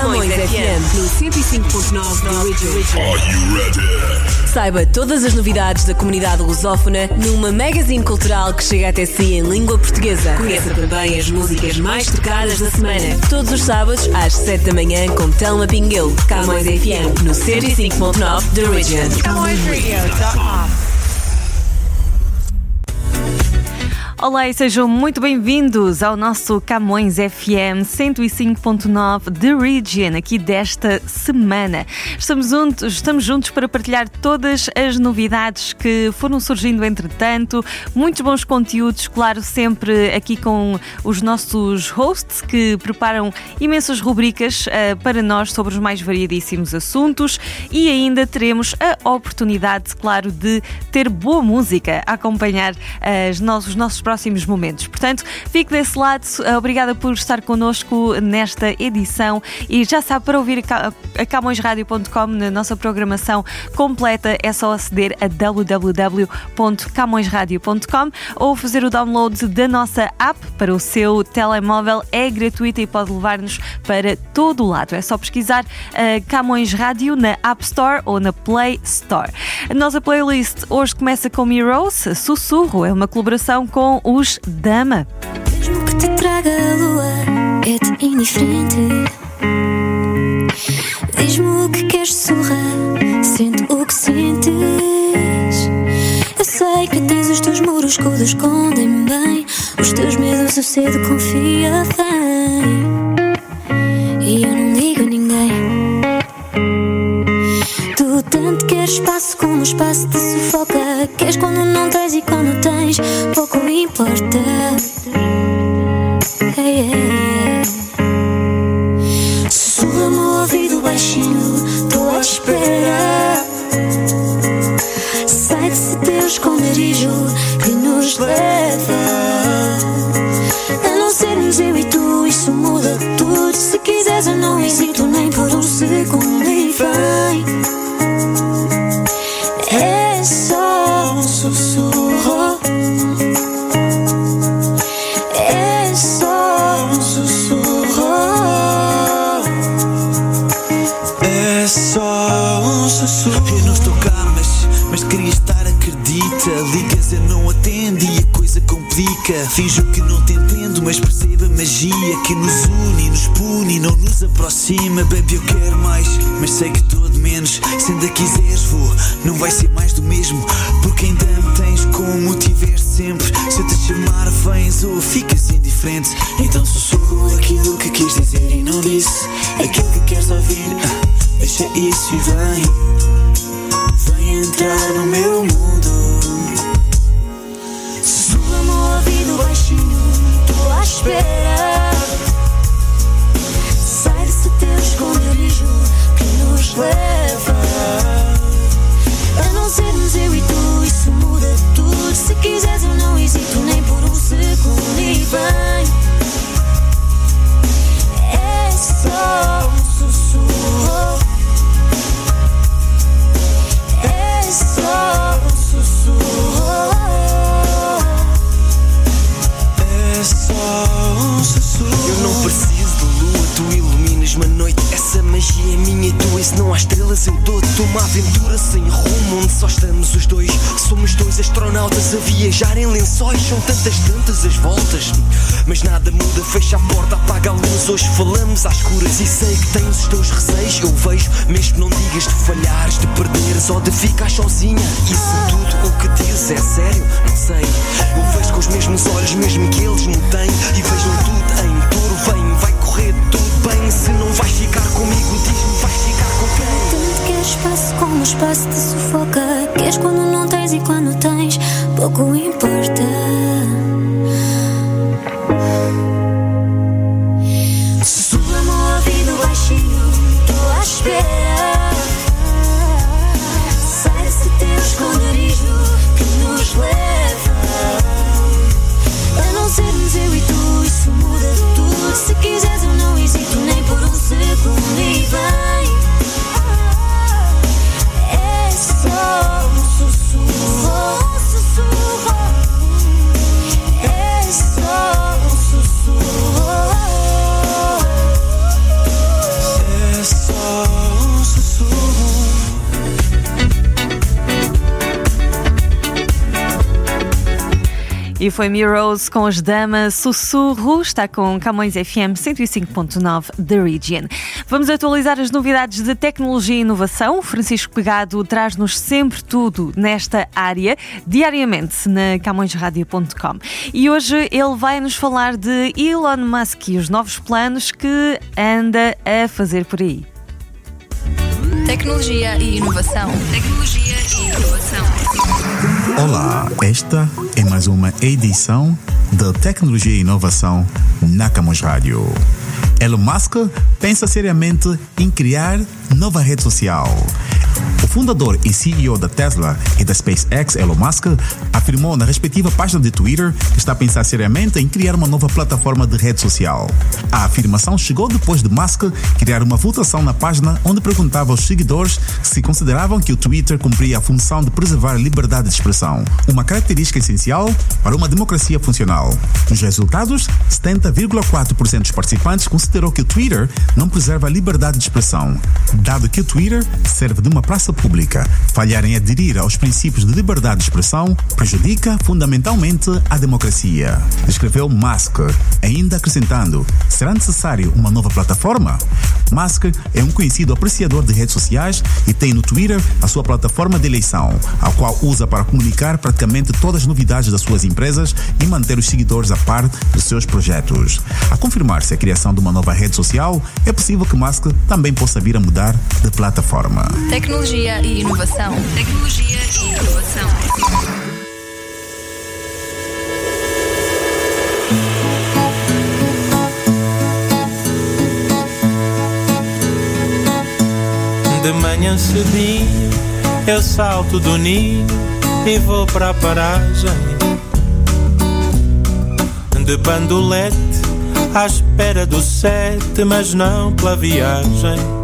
Camões FM no 105.9 da Region. Are you ready? Saiba todas as novidades da comunidade lusófona numa magazine cultural que chega até si em língua portuguesa. Conheça também as músicas mais tocadas da semana. Todos os sábados às 7 da manhã com Telma Pinguel. Camões FM no 105.9 da Region. CamõesRadio.com Olá e sejam muito bem-vindos ao nosso Camões FM 105.9 The Region, aqui desta semana. Estamos juntos, estamos juntos para partilhar todas as novidades que foram surgindo entretanto, muitos bons conteúdos, claro, sempre aqui com os nossos hosts que preparam imensas rubricas uh, para nós sobre os mais variadíssimos assuntos e ainda teremos a oportunidade, claro, de ter boa música a acompanhar uh, os nossos, os nossos próximos momentos. Portanto, fique desse lado. Eh, obrigada por estar connosco nesta edição e já sabe, para ouvir a camõesradio.com na nossa programação completa é só aceder a www.camõesradio.com ou fazer o download da nossa app para o seu telemóvel. É gratuita e pode levar-nos para todo o lado. É só pesquisar uh, Camões Rádio na App Store ou na Play Store. A nossa playlist hoje começa com Heroes, Sussurro, é uma colaboração com os Dama. Mesmo que te traga a lua, é-te indiferente. Diz-me o que queres surra, sente o que sentes. Eu sei que tens os teus muros que o escondem bem. Os teus medos eu cedo confia, vem. E eu não ligo espaço como o espaço te sufoca. Queres quando não tens e quando tens, pouco importa. Hey, hey, sei que dou de menos. Se ainda quiseres, vou, não vai ser mais do mesmo. Porque ainda me tens como tiveste sempre. Se eu te chamar, vens ou ficas indiferente. Então sussurro aquilo que quis dizer e não disse. Aquilo que queres ouvir. ah, Deixa isso e vem Vem entrar no meu mundo Sussurra-me ao ouvido baixinho, tô à espera. Leva. A não sermos eu e tu, isso muda tudo. Se quiseres, eu não hesito nem por um segundo. E vem. É só um sussurro. É só um sussurro. É só um sussurro Eu não preciso de lua, tu iluminas-me a noite. Magia é minha e tua, e se não há estrelas eu dou-te uma aventura sem rumo, onde só estamos os dois. Somos dois astronautas a viajar em lençóis, são tantas, tantas as voltas. Mas nada muda, fecha a porta, apaga a luz. Hoje falamos às escuras e sei que tens os teus receios. Eu vejo, mesmo não digas de falhares, de perderes ou de ficar sozinha. Se tudo o que dizes é sério, não sei. Eu vejo com os mesmos olhos, mesmo que eles me têm. E vejam tudo em touro, vem, vai correr tudo. Se não vais ficar comigo, diz-me, vais ficar com quem? Tanto queres espaço como o espaço te sufoca. Queres quando não tens e quando tens, pouco importa. Sussurra-me ao ouvido baixinho, tô à espera. Foi Mirrors com as damas Sussurro, está com Camões FM 105.9 The Region. Vamos atualizar as novidades de tecnologia e inovação. Francisco Pegado traz-nos sempre tudo nesta área, diariamente na camõesradio.com. E hoje ele vai nos falar de Elon Musk e os novos planos que anda a fazer por aí. Tecnologia e inovação. Tecnologia e inovação. Olá, esta é mais uma edição da Tecnologia e Inovação na Camus Rádio. Elon Musk pensa seriamente em criar nova rede social. Fundador e CEO da Tesla e da SpaceX, Elon Musk, afirmou na respectiva página de Twitter que está a pensar seriamente em criar uma nova plataforma de rede social. A afirmação chegou depois de Musk criar uma votação na página onde perguntava aos seguidores se consideravam que o Twitter cumpria a função de preservar a liberdade de expressão, uma característica essencial para uma democracia funcional. Nos resultados, 70,4% dos participantes considerou que o Twitter não preserva a liberdade de expressão, dado que o Twitter serve de uma praça pública. Falhar em aderir aos princípios de liberdade de expressão prejudica fundamentalmente a democracia. Escreveu Musk, ainda acrescentando: será necessário uma nova plataforma? Musk é um conhecido apreciador de redes sociais e tem no Twitter a sua plataforma de eleição, a qual usa para comunicar praticamente todas as novidades das suas empresas e manter os seguidores a par dos seus projetos. A confirmar-se a criação de uma nova rede social, é possível que Musk também possa vir a mudar de plataforma. Tecnologia e inovação. Tecnologia e inovação. De manhã cedinho eu salto do ninho e vou para a paragem de bandolete à espera do sete, mas não pela viagem.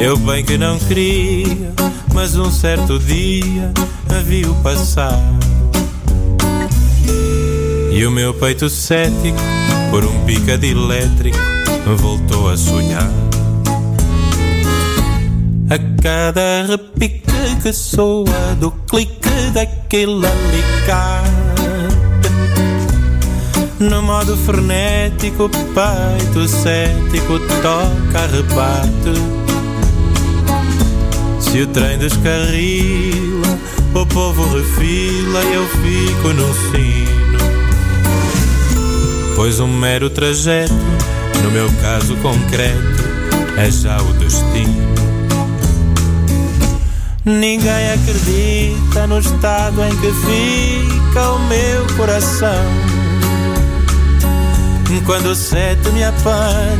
Eu bem que não queria, mas um certo dia a viu passar. E o meu peito cético, por um picado elétrico, voltou a sonhar. A cada repique que soa do clique daquele alicate No modo frenético, peito cético toca rebate Se o trem descarrila, o povo refila e eu fico no sino Pois um mero trajeto, no meu caso concreto, é já o destino Ninguém acredita no estado em que fica o meu coração. Quando o sete me apanha,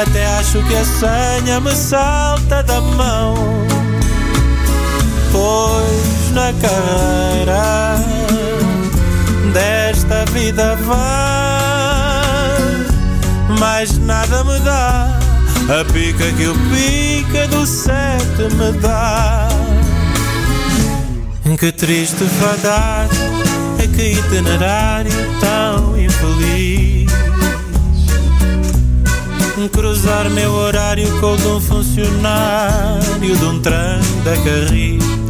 até acho que a senha me salta da mão. Pois na carreira desta vida vai, mais nada me dá. A pica que o pica do sete me dá. Que triste fadar é que itinerário tão infeliz. Cruzar meu horário com o de um funcionário de um trem da Carris.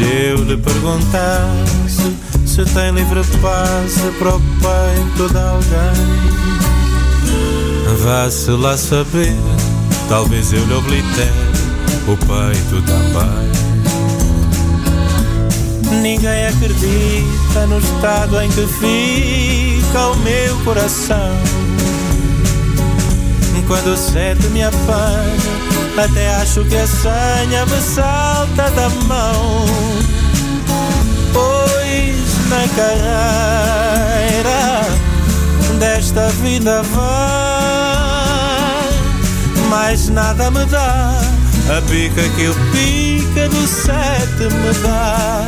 Se eu lhe perguntasse se tem livre passe para o peito de alguém, vá-se lá saber, talvez eu lhe oblitere o peito também. Ninguém acredita no estado em que fica o meu coração. Quando o sete me apanha, até acho que a senha me salta da mão. Carreira desta vida vai, mais nada me dá. A pica que o pica do sete me dá.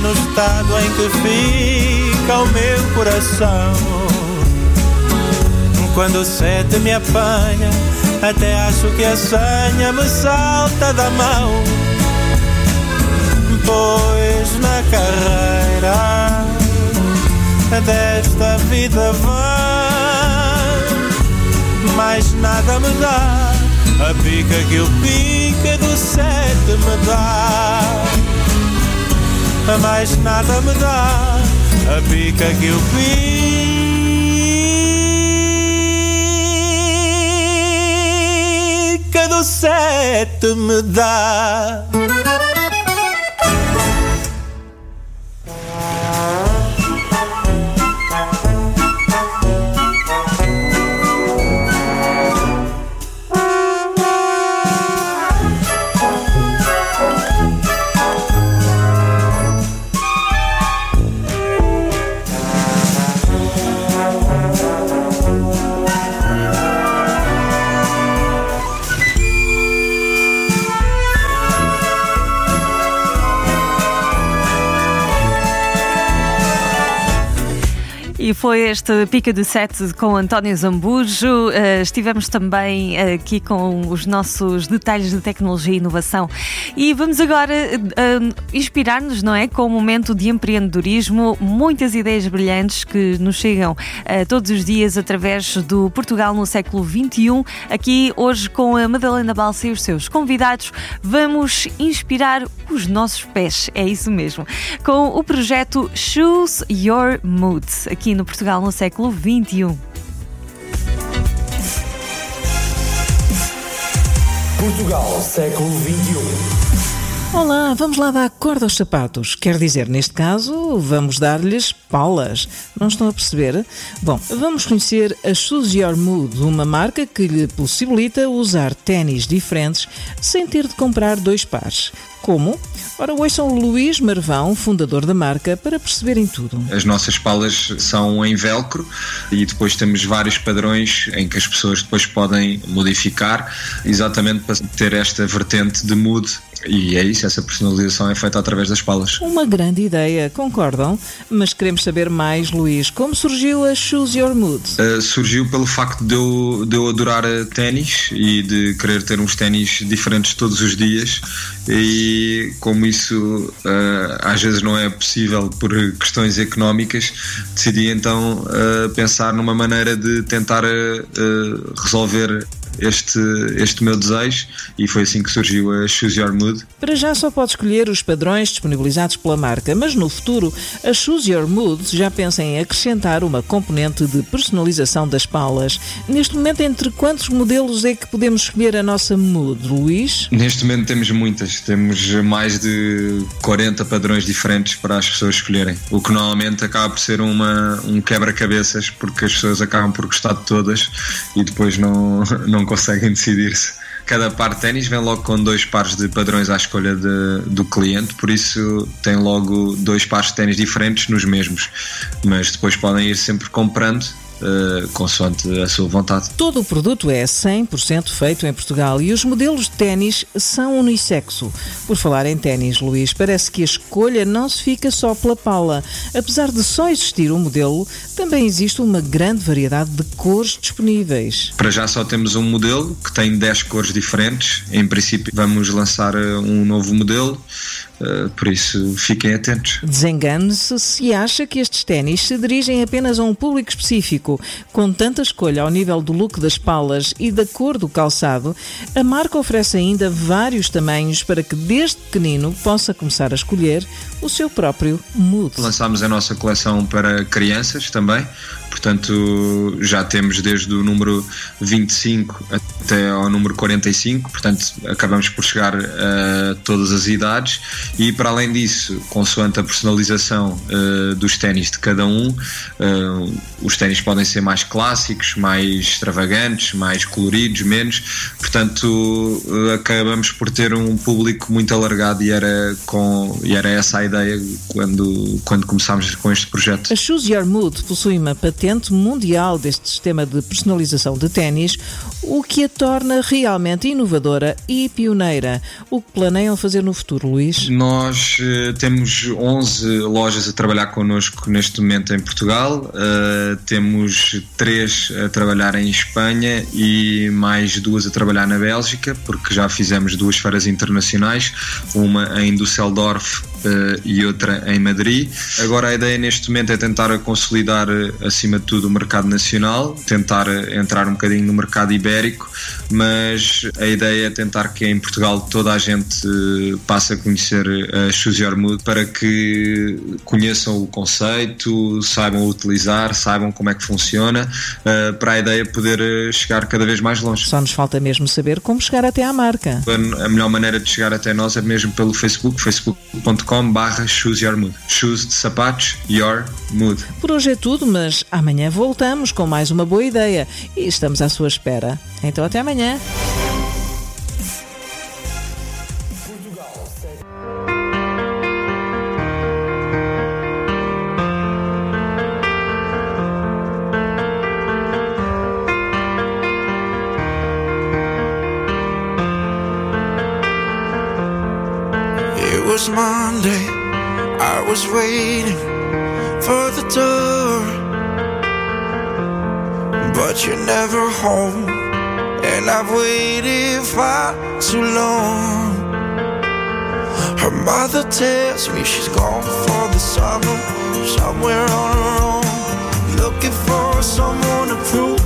No estado em que fica o meu coração. Quando o sete me apanha, até acho que a senha me salta da mão. Pois na carreira desta vida vai, mais nada me dá a pica que o pica do sete me dá. Mais nada me dá a pica que o pica do sete me dá. Foi este Pica do Sete com António Zambujo. Uh, estivemos também aqui com os nossos detalhes de tecnologia e inovação. E vamos agora uh, inspirar-nos, não é? Com um momento de empreendedorismo, muitas ideias brilhantes que nos chegam uh, todos os dias através do Portugal no século XXI. Aqui hoje com a Madalena Balsa e os seus convidados, vamos inspirar os nossos pés. É isso mesmo. Com o projeto Choose Your Mood. Aqui no Portugal no século XXI. Portugal, século XXI. Olá, vamos lá dar corda aos sapatos. Quer dizer, neste caso, vamos dar-lhes palas. Não estão a perceber? Bom, vamos conhecer a Choose Your Mood, uma marca que lhe possibilita usar ténis diferentes sem ter de comprar dois pares. Como? Ora, ouçam o Luís Marvão, fundador da marca, para perceberem tudo. As nossas palas são em velcro e depois temos vários padrões em que as pessoas depois podem modificar, exatamente para ter esta vertente de mood e é isso, essa personalização é feita através das palas. Uma grande ideia, concordam? Mas queremos saber mais, Luís, como surgiu a Choose Your Mood? Uh, surgiu pelo facto de eu, de eu adorar ténis e de querer ter uns ténis diferentes todos os dias e como isso uh, às vezes não é possível por questões económicas, decidi então uh, pensar numa maneira de tentar resolver este, este meu desejo e foi assim que surgiu a Choose Your Mood. Para já só pode escolher os padrões disponibilizados pela marca, mas no futuro a Choose Your Mood já pensa em acrescentar uma componente de personalização das palas. Neste momento, entre quantos modelos é que podemos escolher a nossa mood, Luís? Neste momento temos muitas, temos mais de 40 padrões diferentes para as pessoas escolherem, o que normalmente acaba por ser uma, um quebra-cabeças porque as pessoas acabam por gostar de todas e depois não, não não conseguem decidir-se. Cada par de ténis vem logo com dois pares de padrões à escolha de, do cliente, por isso tem logo dois pares de ténis diferentes nos mesmos. Mas depois podem ir sempre comprando uh, consoante a sua vontade. Todo o produto é 100% feito em Portugal e os modelos de ténis são unissexo. Por falar em ténis, Luís, parece que a escolha não se fica só pela pala. Apesar de só existir um modelo, também existe uma grande variedade de cores disponíveis. Para já só temos um modelo que tem 10 cores diferentes. Em princípio, vamos lançar eh, um novo modelo Uh, por isso, fiquem atentos. Desengane-se se acha que estes ténis se dirigem apenas a um público específico. Com tanta escolha ao nível do look das palas e da cor do calçado, a marca oferece ainda vários tamanhos para que desde pequenino possa começar a escolher o seu próprio mood. Lançámos a nossa coleção para crianças também, portanto já temos desde o número 25 até ao número 45, portanto acabamos por chegar a todas as idades. E para além disso, consoante a personalização uh, dos ténis de cada um, uh, os ténis podem ser mais clássicos, mais extravagantes, mais coloridos, menos, portanto uh, acabamos por ter um público muito alargado e era, com, e era essa a ideia quando, quando começámos com este projeto. A Choose Your Mood possui uma patente patente mundial deste sistema de personalização de ténis, o que a torna realmente inovadora e pioneira. O que planeiam fazer no futuro, Luís? Nós uh, temos 11 lojas a trabalhar connosco neste momento em Portugal, uh, temos três a trabalhar em Espanha e mais duas a trabalhar na Bélgica, porque já fizemos duas feiras internacionais, uma em Düsseldorf e outra em Madrid. Agora a ideia neste momento é tentar consolidar acima de tudo o mercado nacional, tentar entrar um bocadinho no mercado ibérico, mas a ideia é tentar que em Portugal toda a gente passe a conhecer a Choose Your Mood para que conheçam o conceito, saibam utilizar, saibam como é que funciona, para a ideia poder chegar cada vez mais longe. Só nos falta mesmo saber como chegar até à marca. A melhor maneira de chegar até nós é mesmo pelo Facebook, facebook.com barra Choose Your Mood. Shoes de sapatos, Your Mood. Por hoje é tudo, mas amanhã voltamos com mais uma boa ideia e estamos à sua espera. Então até amanhã. Home, and I've waited far too long. Her mother tells me she's gone for the summer, somewhere on her own, looking for someone to prove.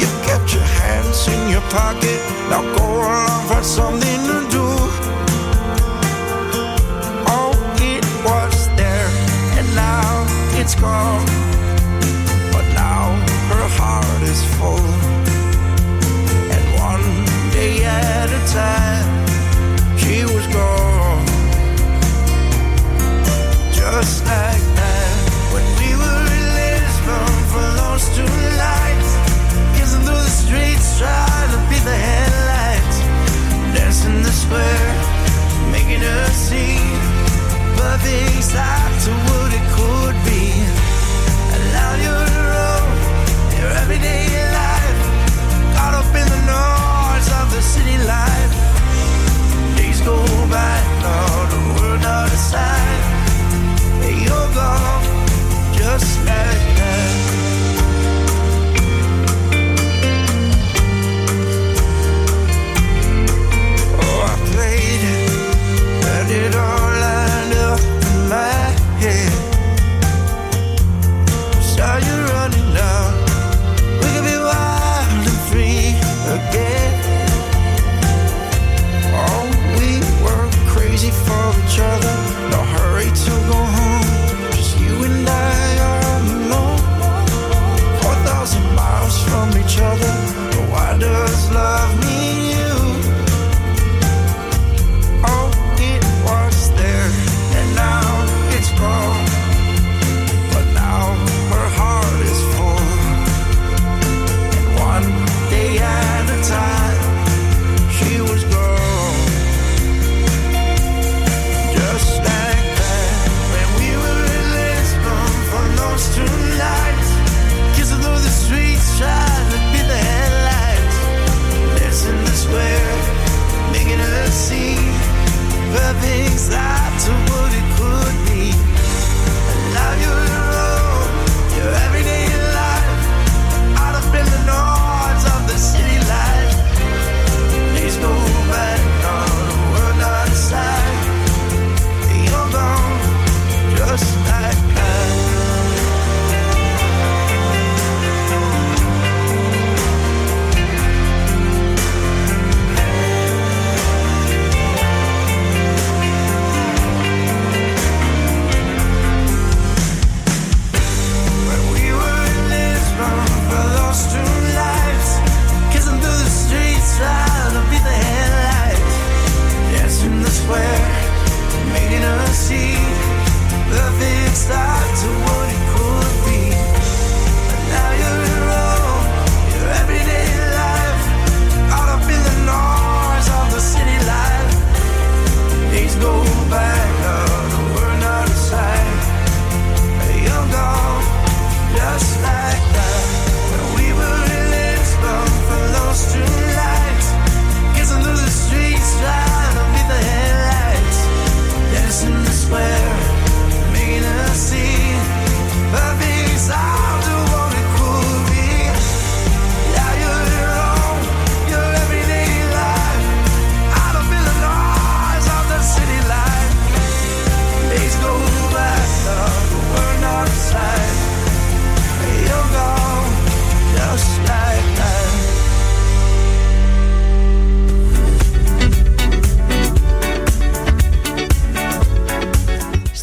You kept your hands in your pocket, now go along, things I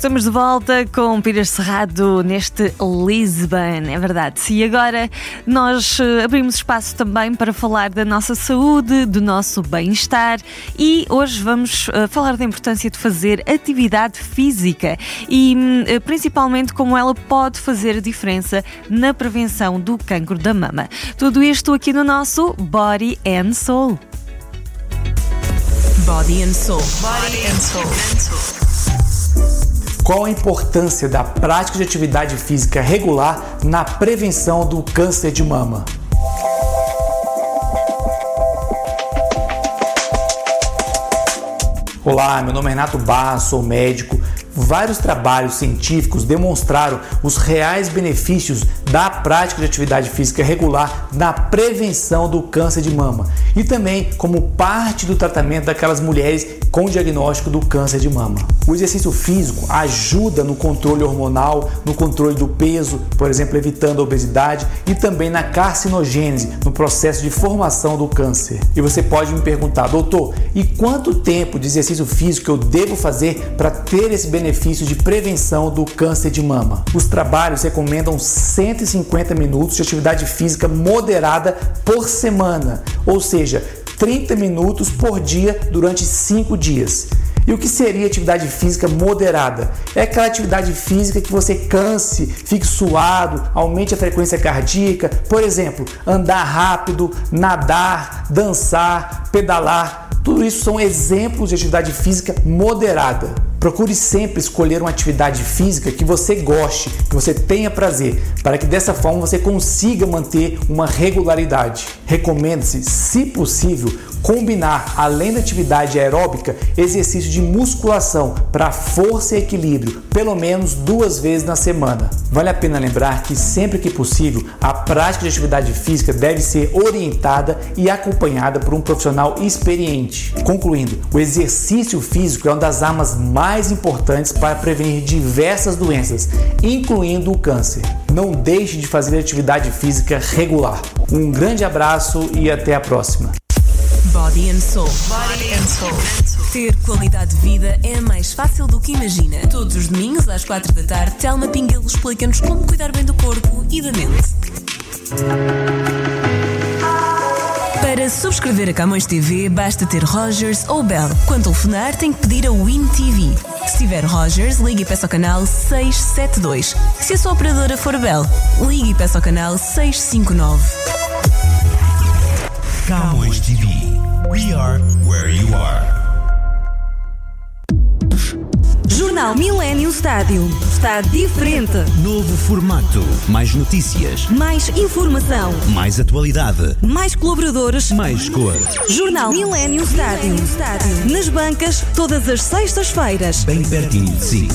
estamos de volta com Pires Cerrado neste Lisbon, é verdade. E agora nós eh, abrimos espaço também para falar da nossa saúde, do nosso bem-estar e hoje vamos uh, falar da importância de fazer atividade física e uh, principalmente como ela pode fazer a diferença na prevenção do cancro da mama. Tudo isto aqui no nosso Body and Soul. Body and Soul. Body and Soul. Qual a importância da prática de atividade física regular na prevenção do câncer de mama? Olá, meu nome é Renato Barra, sou médico. Vários trabalhos científicos demonstraram os reais benefícios da prática de atividade física regular na prevenção do câncer de mama e também como parte do tratamento daquelas mulheres com diagnóstico do câncer de mama. O exercício físico ajuda no controle hormonal, no controle do peso, por exemplo, evitando a obesidade e também na carcinogênese, no processo de formação do câncer. E você pode me perguntar, doutor, e quanto tempo de exercício físico eu devo fazer para ter esse benefício de prevenção do câncer de mama? Os trabalhos recomendam 150 minutos de atividade física moderada por semana, ou seja, 30 minutos por dia durante 5 dias. E o que seria atividade física moderada? É aquela atividade física que você canse, fique suado, aumente a frequência cardíaca, por exemplo, andar rápido, nadar, dançar, pedalar. Tudo isso são exemplos de atividade física moderada. Procure sempre escolher uma atividade física que você goste, que você tenha prazer, para que dessa forma você consiga manter uma regularidade. Recomenda-se, se possível, combinar, além da atividade aeróbica, exercício de musculação para força e equilíbrio, pelo menos duas vezes na semana. Vale a pena lembrar que sempre que possível, a prática de atividade física deve ser orientada e acompanhada por um profissional experiente. Concluindo, o exercício físico é uma das armas mais importantes para prevenir diversas doenças, incluindo o câncer. Não deixe de fazer atividade física regular. Um grande abraço e até a próxima. Body and Soul. Body and Soul. Ter qualidade de vida é mais fácil do que imagina. Todos os domingos às quatro da tarde, Telma Pinguelo explica-nos como cuidar bem do corpo e da mente. Para subscrever a Camões TV, basta ter Rogers ou Bell. Quando telefonar, tem que pedir a Win TV. Se tiver Rogers, ligue e peça ao canal 672. Se a sua operadora for Bell, ligue e peça ao canal 659. Camões TV. We are where you are. Jornal Millennium Estádio. Está diferente. Novo formato. Mais notícias. Mais informação. Mais atualidade. Mais colaboradores. Mais cor. Jornal Millennium Estádio. Nas bancas, todas as sextas-feiras. Bem pertinho de si.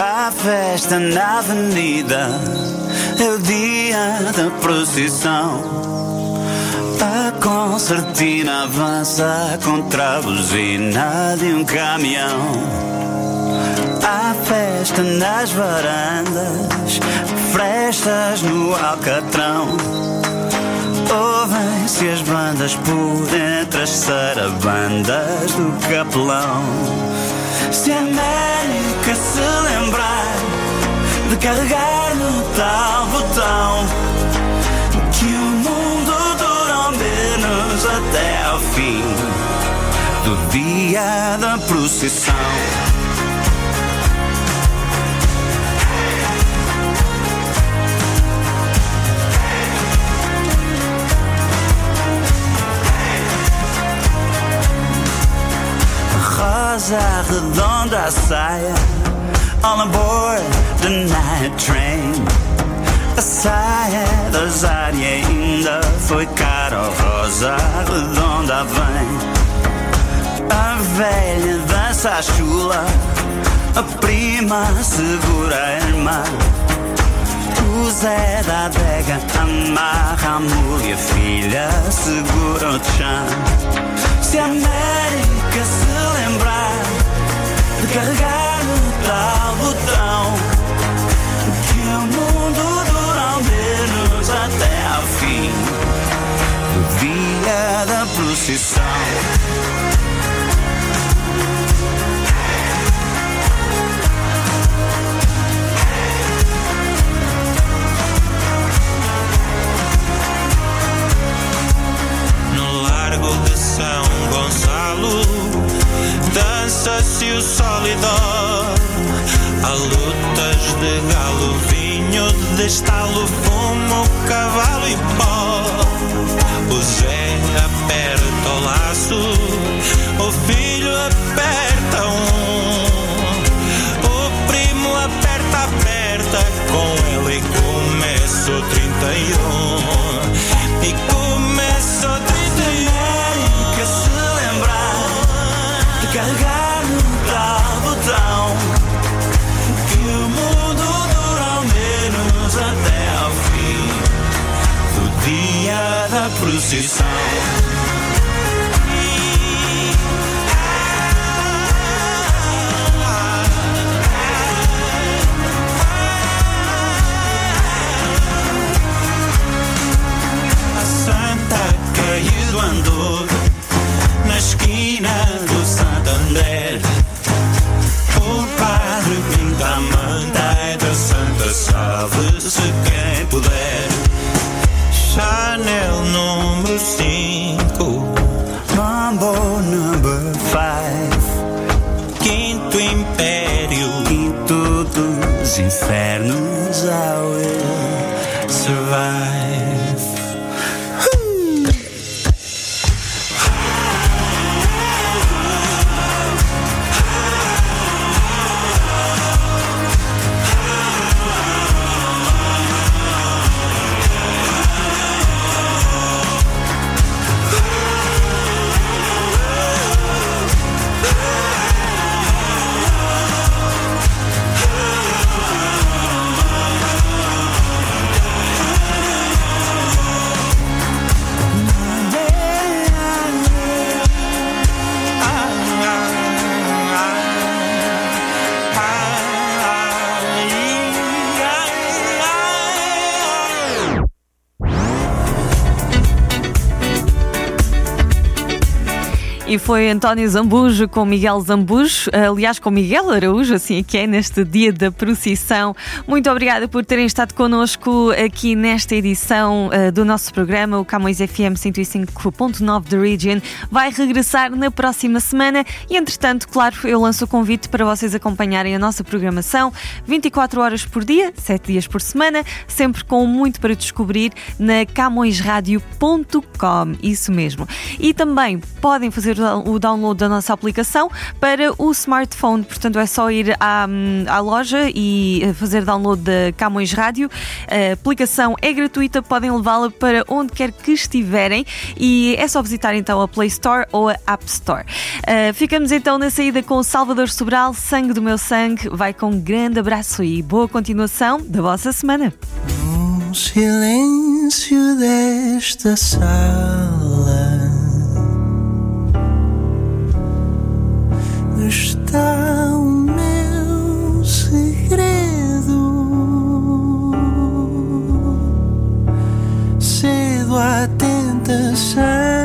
A festa na avenida é o dia da procissão. A concertina avança contra a buzina de um caminhão. Há festa nas varandas, frestas no alcatrão. Ouvem-se as bandas por entre as sarabandas do capelão. Se a América se lembrar de carregar no tal botão, que o mundo dura ao menos até ao fim do dia da procissão. Rosa redonda a saia All aboard the night train A saia da Zari ainda foi cara Rosa redonda vem A velha dança a chula A prima segura a irmã o Zé da adega amarra a mulher a filha segura o chão. Se a América se lembrar de carregar no tal botão, fim dia da procissão. No largo de São Gonçalo dança-se o sol solidor a lutas de galo de estalo, fumo, cavalo e pó. O Zé aperta o laço, o filho aperta um. Infernos I will survive. E foi António Zambujo com Miguel Zambujo, aliás, com Miguel Araújo, assim é que é, neste dia da procissão. Muito obrigada por terem estado connosco aqui nesta edição uh, do nosso programa. O Camões FM 105.9 The Region vai regressar na próxima semana e, entretanto, claro, eu lanço o convite para vocês acompanharem a nossa programação 24 horas por dia, 7 dias por semana, sempre com muito para descobrir na camõesradio.com. Isso mesmo. E também podem fazer o download da nossa aplicação para o smartphone. Portanto, é só ir à, à loja e fazer download da Camões Rádio. A aplicação é gratuita, podem levá-la para onde quer que estiverem e é só visitar então a Play Store ou a App Store. Uh, ficamos então na saída com Salvador Sobral, Sangue do Meu Sangue. Vai com um grande abraço e boa continuação da vossa semana. Silêncio desta sala está o meu segredo. Cedo à tentação